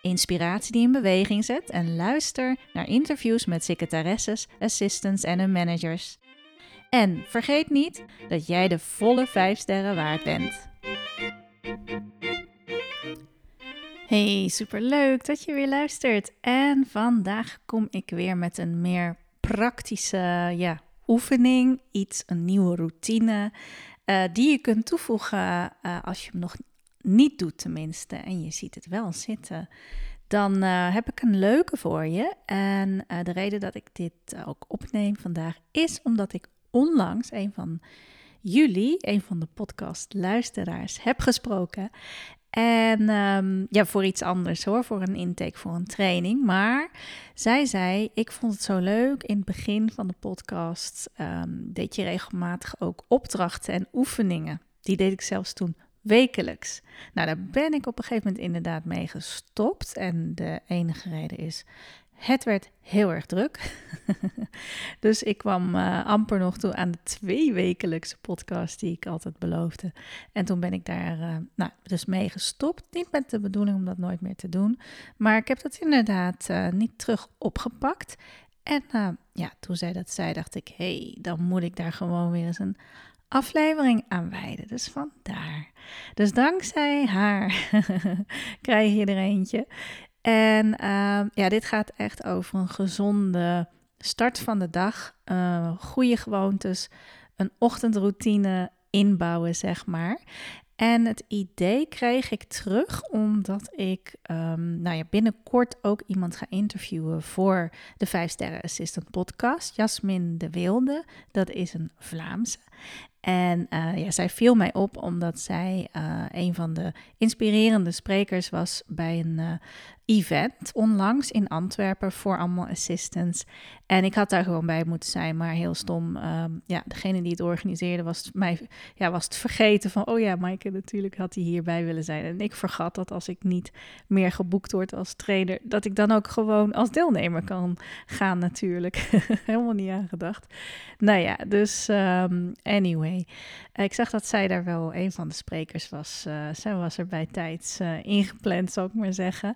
inspiratie die in beweging zet en luister naar interviews met secretaresses, assistants en hun managers. En vergeet niet dat jij de volle 5 sterren waard bent. Hey, superleuk dat je weer luistert. En vandaag kom ik weer met een meer praktische ja, oefening, iets, een nieuwe routine, uh, die je kunt toevoegen uh, als je hem nog niet doet tenminste, en je ziet het wel zitten. Dan uh, heb ik een leuke voor je. En de reden dat ik dit ook opneem vandaag is omdat ik onlangs een van jullie, een van de podcastluisteraars, heb gesproken. En um, ja, voor iets anders hoor, voor een intake, voor een training. Maar zij zei, ik vond het zo leuk. In het begin van de podcast um, deed je regelmatig ook opdrachten en oefeningen. Die deed ik zelfs toen wekelijks. Nou, daar ben ik op een gegeven moment inderdaad mee gestopt. En de enige reden is, het werd heel erg druk. dus ik kwam uh, amper nog toe aan de twee wekelijkse podcast die ik altijd beloofde. En toen ben ik daar uh, nou, dus mee gestopt. Niet met de bedoeling om dat nooit meer te doen. Maar ik heb dat inderdaad uh, niet terug opgepakt. En ja, toen zij dat zei, dacht ik, hé, hey, dan moet ik daar gewoon weer eens een aflevering aan wijden. Dus vandaar. Dus dankzij haar krijg je er eentje. En uh, ja, dit gaat echt over een gezonde start van de dag, uh, goede gewoontes, een ochtendroutine inbouwen, zeg maar. En het idee kreeg ik terug omdat ik um, nou ja, binnenkort ook iemand ga interviewen voor de 5 Sterren Assistant podcast. Jasmin de Wilde, dat is een Vlaamse. En uh, ja, zij viel mij op omdat zij uh, een van de inspirerende sprekers was bij een uh, event onlangs in Antwerpen voor allemaal assistants. En ik had daar gewoon bij moeten zijn, maar heel stom. Um, ja, degene die het organiseerde was, mij, ja, was het vergeten van, oh ja, Maaike, natuurlijk had hij hierbij willen zijn. En ik vergat dat als ik niet meer geboekt word als trainer, dat ik dan ook gewoon als deelnemer kan gaan natuurlijk. Helemaal niet aan gedacht. Nou ja, dus um, anyway. Ik zag dat zij daar wel een van de sprekers was. Uh, zij was er bij tijds uh, ingepland, zou ik maar zeggen.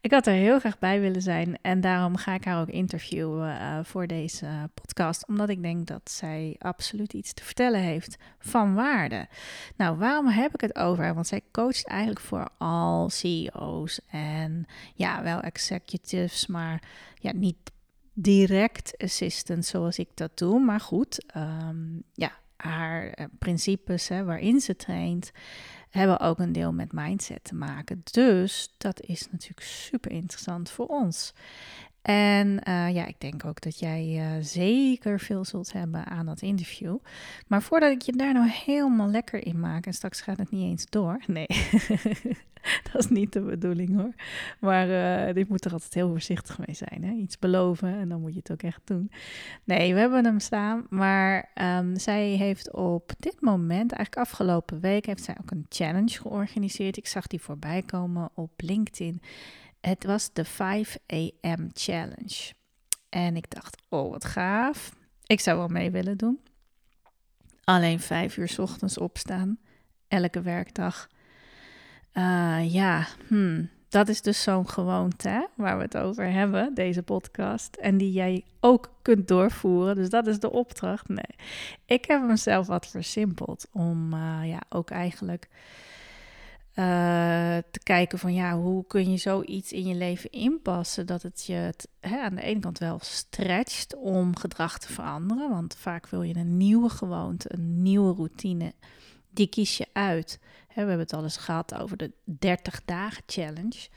Ik had er heel graag bij willen zijn en daarom ga ik haar ook interviewen voor deze podcast, omdat ik denk dat zij absoluut iets te vertellen heeft van waarde. Nou, waarom heb ik het over? Want zij coacht eigenlijk voor al CEO's en ja, wel executives, maar ja, niet direct assistant zoals ik dat doe, maar goed, um, ja, haar principes hè, waarin ze traint hebben ook een deel met mindset te maken. Dus dat is natuurlijk super interessant voor ons. En uh, ja, ik denk ook dat jij uh, zeker veel zult hebben aan dat interview. Maar voordat ik je daar nou helemaal lekker in maak, en straks gaat het niet eens door. Nee, dat is niet de bedoeling hoor. Maar uh, moet er altijd heel voorzichtig mee zijn. Hè? Iets beloven en dan moet je het ook echt doen. Nee, we hebben hem staan. Maar um, zij heeft op dit moment, eigenlijk afgelopen week, heeft zij ook een challenge georganiseerd. Ik zag die voorbij komen op LinkedIn. Het was de 5 AM Challenge. En ik dacht, oh wat gaaf. Ik zou wel mee willen doen. Alleen vijf uur ochtends opstaan, elke werkdag. Uh, ja, hmm, dat is dus zo'n gewoonte hè, waar we het over hebben, deze podcast. En die jij ook kunt doorvoeren. Dus dat is de opdracht. Nee, ik heb mezelf wat versimpeld om uh, ja, ook eigenlijk uh, te kijken van ja, hoe kun je zoiets in je leven inpassen dat het je het, hè, aan de ene kant wel stretcht om gedrag te veranderen. Want vaak wil je een nieuwe gewoonte, een nieuwe routine die kies je uit. We hebben het al eens gehad over de 30 dagen challenge.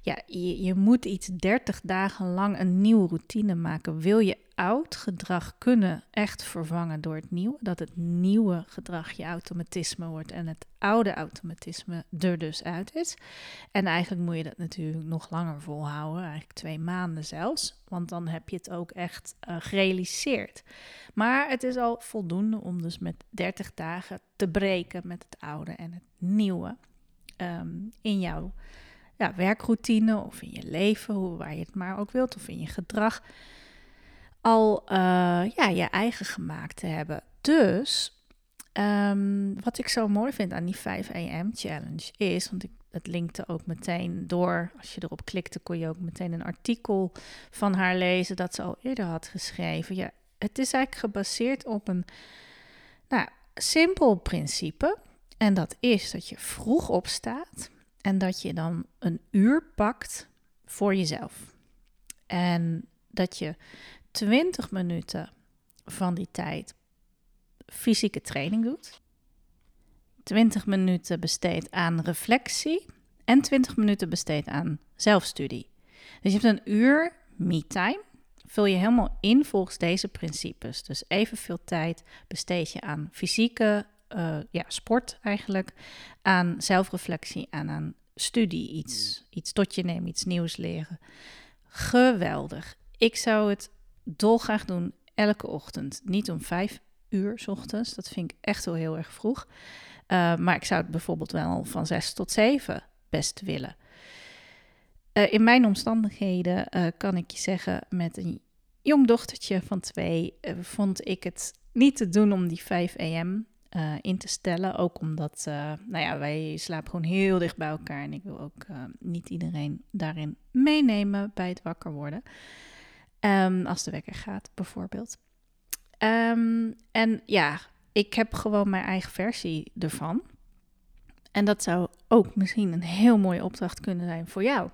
Ja, je, je moet iets 30 dagen lang een nieuwe routine maken. Wil je oud gedrag kunnen echt vervangen door het nieuwe? Dat het nieuwe gedrag je automatisme wordt en het oude automatisme er dus uit is. En eigenlijk moet je dat natuurlijk nog langer volhouden, eigenlijk twee maanden zelfs. Want dan heb je het ook echt uh, gerealiseerd. Maar het is al voldoende om dus met 30 dagen te breken met het oude en het nieuwe ehm, in jouw ja, werkroutine of in je leven, hoe, waar je het maar ook wilt, of in je gedrag, al uh, ja, je eigen gemaakt te hebben. Dus um, wat ik zo mooi vind aan die 5 am challenge is, want ik, het linkte ook meteen door, als je erop klikte kon je ook meteen een artikel van haar lezen dat ze al eerder had geschreven. Ja, het is eigenlijk gebaseerd op een nou, simpel principe. En dat is dat je vroeg opstaat en dat je dan een uur pakt voor jezelf. En dat je 20 minuten van die tijd fysieke training doet. 20 minuten besteedt aan reflectie en 20 minuten besteedt aan zelfstudie. Dus je hebt een uur me-time. Vul je helemaal in volgens deze principes. Dus evenveel tijd besteed je aan fysieke uh, ja, sport eigenlijk, aan zelfreflectie en aan studie, iets, iets tot je nemen, iets nieuws leren. Geweldig. Ik zou het dolgraag doen elke ochtend. Niet om vijf uur s ochtends, dat vind ik echt wel heel erg vroeg. Uh, maar ik zou het bijvoorbeeld wel van zes tot zeven best willen. Uh, in mijn omstandigheden uh, kan ik je zeggen, met een jong dochtertje van twee, vond ik het niet te doen om die 5 am in te stellen. Ook omdat, nou ja, wij slapen gewoon heel dicht bij elkaar. En ik wil ook niet iedereen daarin meenemen bij het wakker worden. Um, als de wekker gaat, bijvoorbeeld. Um, en ja, ik heb gewoon mijn eigen versie ervan. En dat zou ook misschien een heel mooie opdracht kunnen zijn voor jou.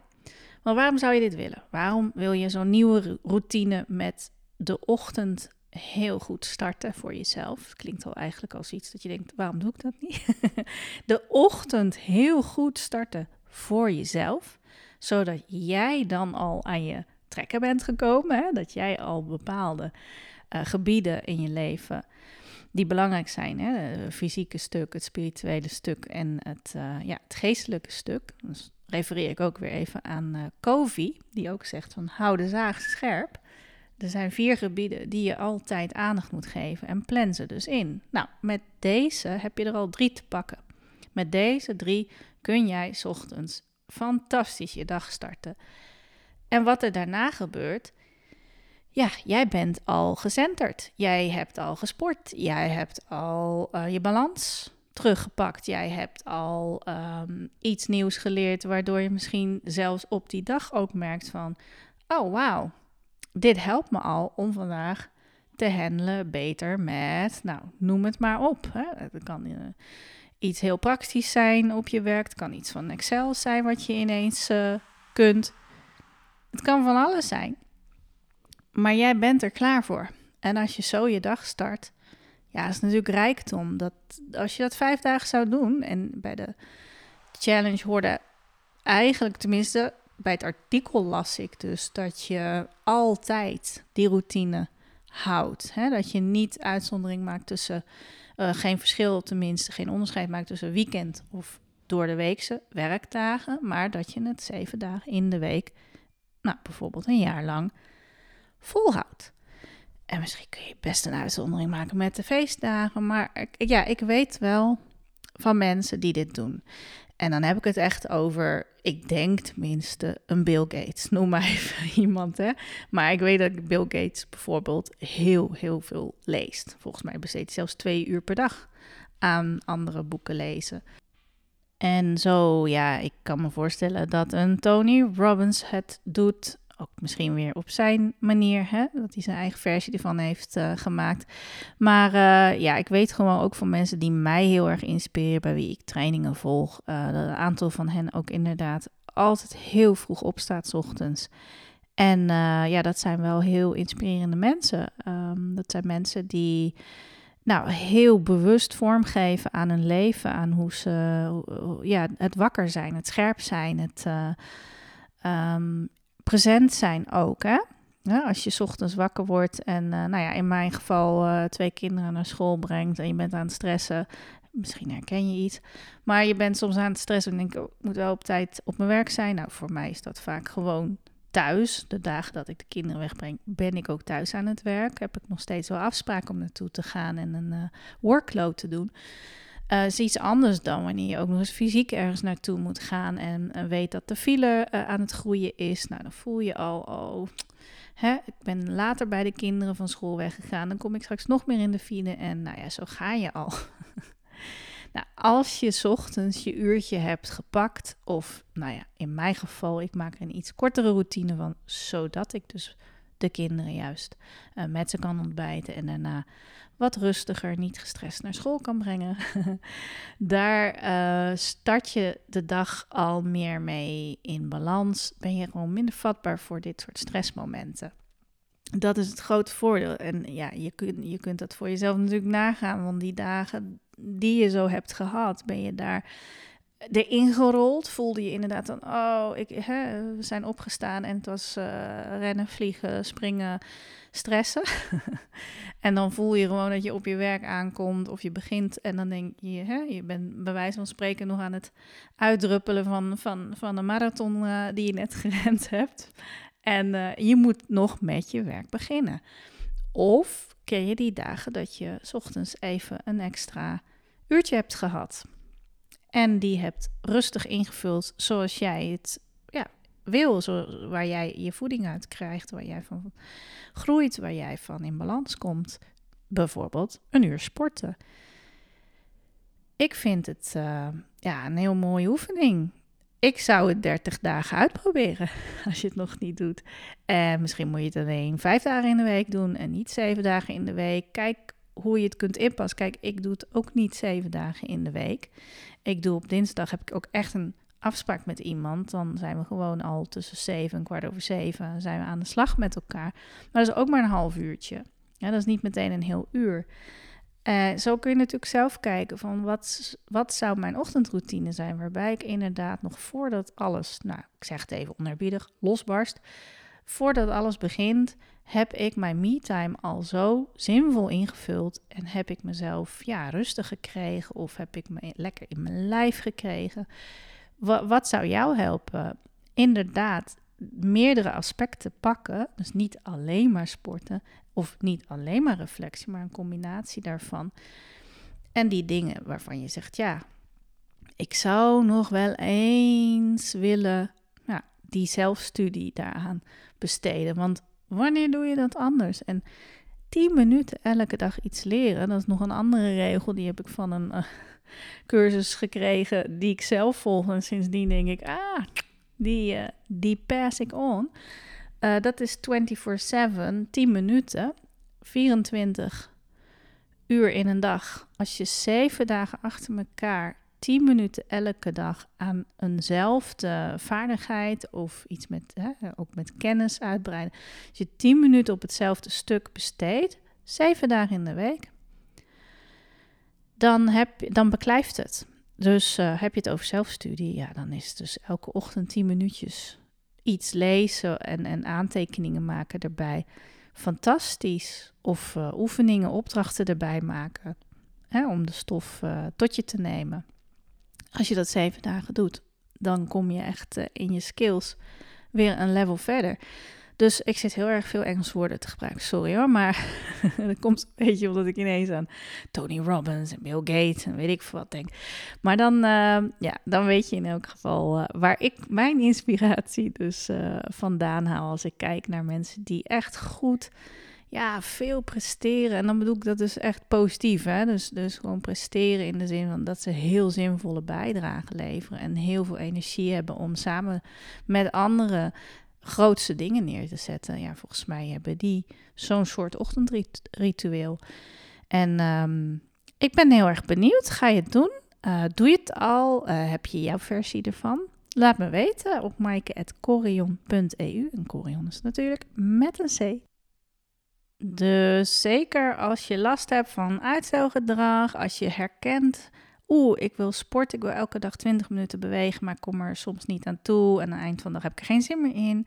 Maar waarom zou je dit willen? Waarom wil je zo'n nieuwe routine met de ochtend heel goed starten voor jezelf. Klinkt al eigenlijk als iets dat je denkt, waarom doe ik dat niet? De ochtend heel goed starten voor jezelf, zodat jij dan al aan je trekken bent gekomen. Hè? Dat jij al bepaalde uh, gebieden in je leven die belangrijk zijn. Hè? Het fysieke stuk, het spirituele stuk en het, uh, ja, het geestelijke stuk. Dus refereer ik ook weer even aan uh, Covey, die ook zegt van hou de zaag scherp. Er zijn vier gebieden die je altijd aandacht moet geven en plan ze dus in. Nou, met deze heb je er al drie te pakken. Met deze drie kun jij ochtends fantastisch je dag starten. En wat er daarna gebeurt, ja, jij bent al gecenterd. Jij hebt al gesport. Jij hebt al uh, je balans teruggepakt. Jij hebt al um, iets nieuws geleerd, waardoor je misschien zelfs op die dag ook merkt van, oh wauw, dit helpt me al om vandaag te handelen beter met, nou, noem het maar op. Hè. Het kan uh, iets heel praktisch zijn op je werk. Het kan iets van Excel zijn wat je ineens uh, kunt. Het kan van alles zijn. Maar jij bent er klaar voor. En als je zo je dag start, ja, is natuurlijk rijkdom. Dat als je dat vijf dagen zou doen en bij de challenge hoorde eigenlijk, tenminste, bij het artikel las ik dus dat je altijd die routine houdt. Hè? Dat je niet uitzondering maakt tussen, uh, geen verschil tenminste, geen onderscheid maakt tussen weekend of door de weekse werkdagen, maar dat je het zeven dagen in de week, nou bijvoorbeeld een jaar lang, volhoudt. En misschien kun je best een uitzondering maken met de feestdagen, maar ja, ik weet wel van mensen die dit doen. En dan heb ik het echt over, ik denk tenminste, een Bill Gates. Noem maar even iemand, hè. Maar ik weet dat Bill Gates bijvoorbeeld heel, heel veel leest. Volgens mij besteedt hij zelfs twee uur per dag aan andere boeken lezen. En zo, ja, ik kan me voorstellen dat een Tony Robbins het doet ook misschien weer op zijn manier, hè, dat hij zijn eigen versie ervan heeft uh, gemaakt. Maar uh, ja, ik weet gewoon ook van mensen die mij heel erg inspireren, bij wie ik trainingen volg, uh, dat een aantal van hen ook inderdaad altijd heel vroeg opstaat s ochtends. En ja, dat zijn wel heel inspirerende mensen. Um, dat zijn mensen die nou, heel bewust vormgeven aan hun leven, aan hoe ze, ja, het wakker zijn, het scherp zijn, het um, present zijn ook. Hè? Als je ochtends wakker wordt en, uh, nou ja, in mijn geval twee kinderen naar school brengt en je bent aan het stressen, misschien herken je iets, maar je bent soms aan het stressen en denk ik, oh, ik moet wel op tijd op mijn werk zijn. Nou, voor mij is dat vaak gewoon thuis. De dagen dat ik de kinderen wegbreng, ben ik ook thuis aan het werk. Heb ik nog steeds wel afspraken om naartoe te gaan en een uh, workload te doen. Uh, is iets anders dan wanneer je ook nog eens fysiek ergens naartoe moet gaan en uh, weet dat de file aan het groeien is. Nou, dan voel je al, oh, hè, ik ben later bij de kinderen van school weggegaan. Dan kom ik straks nog meer in de file en nou ja, zo ga je al. nou, als je ochtends je uurtje hebt gepakt, of nou ja, in mijn geval, ik maak er een iets kortere routine van, zodat ik dus de kinderen juist met ze kan ontbijten en daarna wat rustiger, niet gestrest naar school kan brengen. Daar uh, start je de dag al meer mee in balans. Ben je gewoon minder vatbaar voor dit soort stressmomenten. Dat is het grote voordeel. En ja, je, kunt je kunt dat voor jezelf natuurlijk nagaan. Want die dagen die je zo hebt gehad, ben je daar erin gerold. Voelde je inderdaad dan, oh, ik, hè, we zijn opgestaan en het was uh, rennen, vliegen, springen stressen. en dan voel je gewoon dat je op je werk aankomt of je begint en dan denk je, hè, je bent bij wijze van spreken nog aan het uitdruppelen van, van, van een marathon uh, die je net gerend hebt. En uh, je moet nog met je werk beginnen. Of ken je die dagen dat je s ochtends even een extra uurtje hebt gehad. En die hebt rustig ingevuld zoals jij het wil, zo, waar jij je voeding uit krijgt, waar jij van groeit, waar jij van in balans komt. Bijvoorbeeld een uur sporten. Ik vind het uh, ja, een heel mooie oefening. Ik zou het 30 dagen uitproberen als je het nog niet doet. En misschien moet je het alleen vijf dagen in de week doen en niet zeven dagen in de week. Kijk hoe je het kunt inpassen. Kijk, ik doe het ook niet zeven dagen in de week. Ik doe op dinsdag heb ik ook echt een afspraak met iemand, dan zijn we gewoon al tussen zeven en kwart over zeven zijn we aan de slag met elkaar. Maar dat is ook maar een half uurtje. Ja, dat is niet meteen een heel uur. Uh, zo kun je natuurlijk zelf kijken van wat, wat zou mijn ochtendroutine zijn, waarbij ik inderdaad nog voordat alles, nou ik zeg het even onerbiedig, losbarst, voordat alles begint, heb ik mijn me-time al zo zinvol ingevuld en heb ik mezelf ja, rustig gekregen of heb ik me lekker in mijn lijf gekregen. Wat, wat zou jou helpen? Inderdaad, meerdere aspecten pakken. Dus niet alleen maar sporten of niet alleen maar reflectie, maar een combinatie daarvan. En die dingen waarvan je zegt, ja, ik zou nog wel eens willen die zelfstudie daaraan besteden. Want wanneer doe je dat anders? En 10 minuten elke dag iets leren, dat is nog een andere regel, die heb ik van een, uh, cursus gekregen die ik zelf volg. En sindsdien denk ik, ah, die, uh, die pass ik on. Uh, dat is 24-7, 10 minuten, 24 uur in een dag. Als je zeven dagen achter elkaar 10 minuten elke dag aan eenzelfde vaardigheid of iets met, hè, ook met kennis uitbreiden. Als je 10 minuten op hetzelfde stuk besteedt, zeven dagen in de week, dan, heb, dan beklijft het. Dus uh, heb je het over zelfstudie, ja, dan is het dus elke ochtend 10 minuutjes iets lezen en, en aantekeningen maken erbij. Fantastisch. Of uh, oefeningen, opdrachten erbij maken. Hè, om de stof uh, tot je te nemen. Als je dat zeven dagen doet, dan kom je echt in je skills weer een level verder. Dus ik zit heel erg veel Engels woorden te gebruiken. Sorry hoor, maar dat komt een beetje omdat ik ineens aan Tony Robbins en Bill Gates en weet ik veel wat denk. Maar dan, uh, ja, dan weet je in elk geval uh, waar ik mijn inspiratie dus vandaan haal als ik kijk naar mensen die echt goed, ja, veel presteren. En dan bedoel ik dat dus echt positief, hè. Dus, dus gewoon presteren in de zin van dat ze heel zinvolle bijdragen leveren en heel veel energie hebben om samen met anderen grootste dingen neer te zetten. Ja, volgens mij hebben die zo'n soort ochtendritueel. En um, ik ben heel erg benieuwd. Ga je het doen? Uh, doe je het al? Uh, heb je jouw versie ervan? Laat me weten op maaike.corion.eu. En Corion is natuurlijk met een C. Dus zeker als je last hebt van uitstelgedrag, als je herkent, oeh, ik wil sporten, ik wil elke dag 20 minuten bewegen, maar kom er soms niet aan toe en aan het eind van de dag heb ik er geen zin meer in.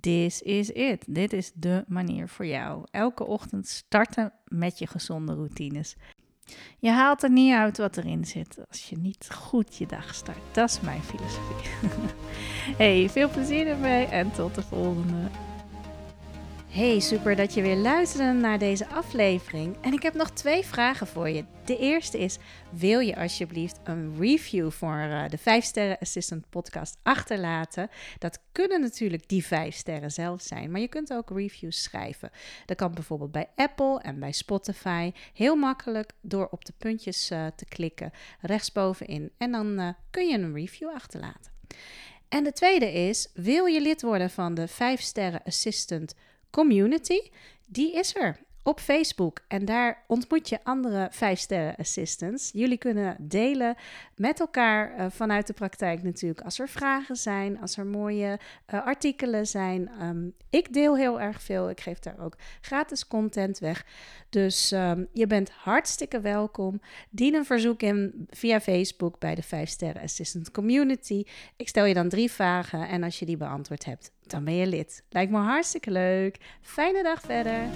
This is it. Dit is de manier voor jou. Elke ochtend starten met je gezonde routines. Je haalt er niet uit wat erin zit als je niet goed je dag start. Dat is mijn filosofie. hey, veel plezier ermee en tot de volgende. Hey, super dat je weer luisterde naar deze aflevering. En ik heb nog twee vragen voor je. De eerste is: wil je alsjeblieft een review voor uh, de 5 Sterren Assistant podcast achterlaten? Dat kunnen natuurlijk die 5 sterren zelf zijn, maar je kunt ook reviews schrijven. Dat kan bijvoorbeeld bij Apple en bij Spotify. Heel makkelijk door op de puntjes uh, te klikken rechtsbovenin. En dan uh, kun je een review achterlaten. En de tweede is: wil je lid worden van de 5 Sterren Assistant community, die is er op Facebook. En daar ontmoet je andere 5-sterren assistants. Jullie kunnen delen met elkaar uh, vanuit de praktijk natuurlijk. Als er vragen zijn, als er mooie uh, artikelen zijn. Um, ik deel heel erg veel. Ik geef daar ook gratis content weg. Dus um, je bent hartstikke welkom. Dien een verzoek in via Facebook bij de 5-sterren assistant community. Ik stel je dan drie vragen en als je die beantwoord hebt, dan ben je lid. Lijkt me hartstikke leuk. Fijne dag verder.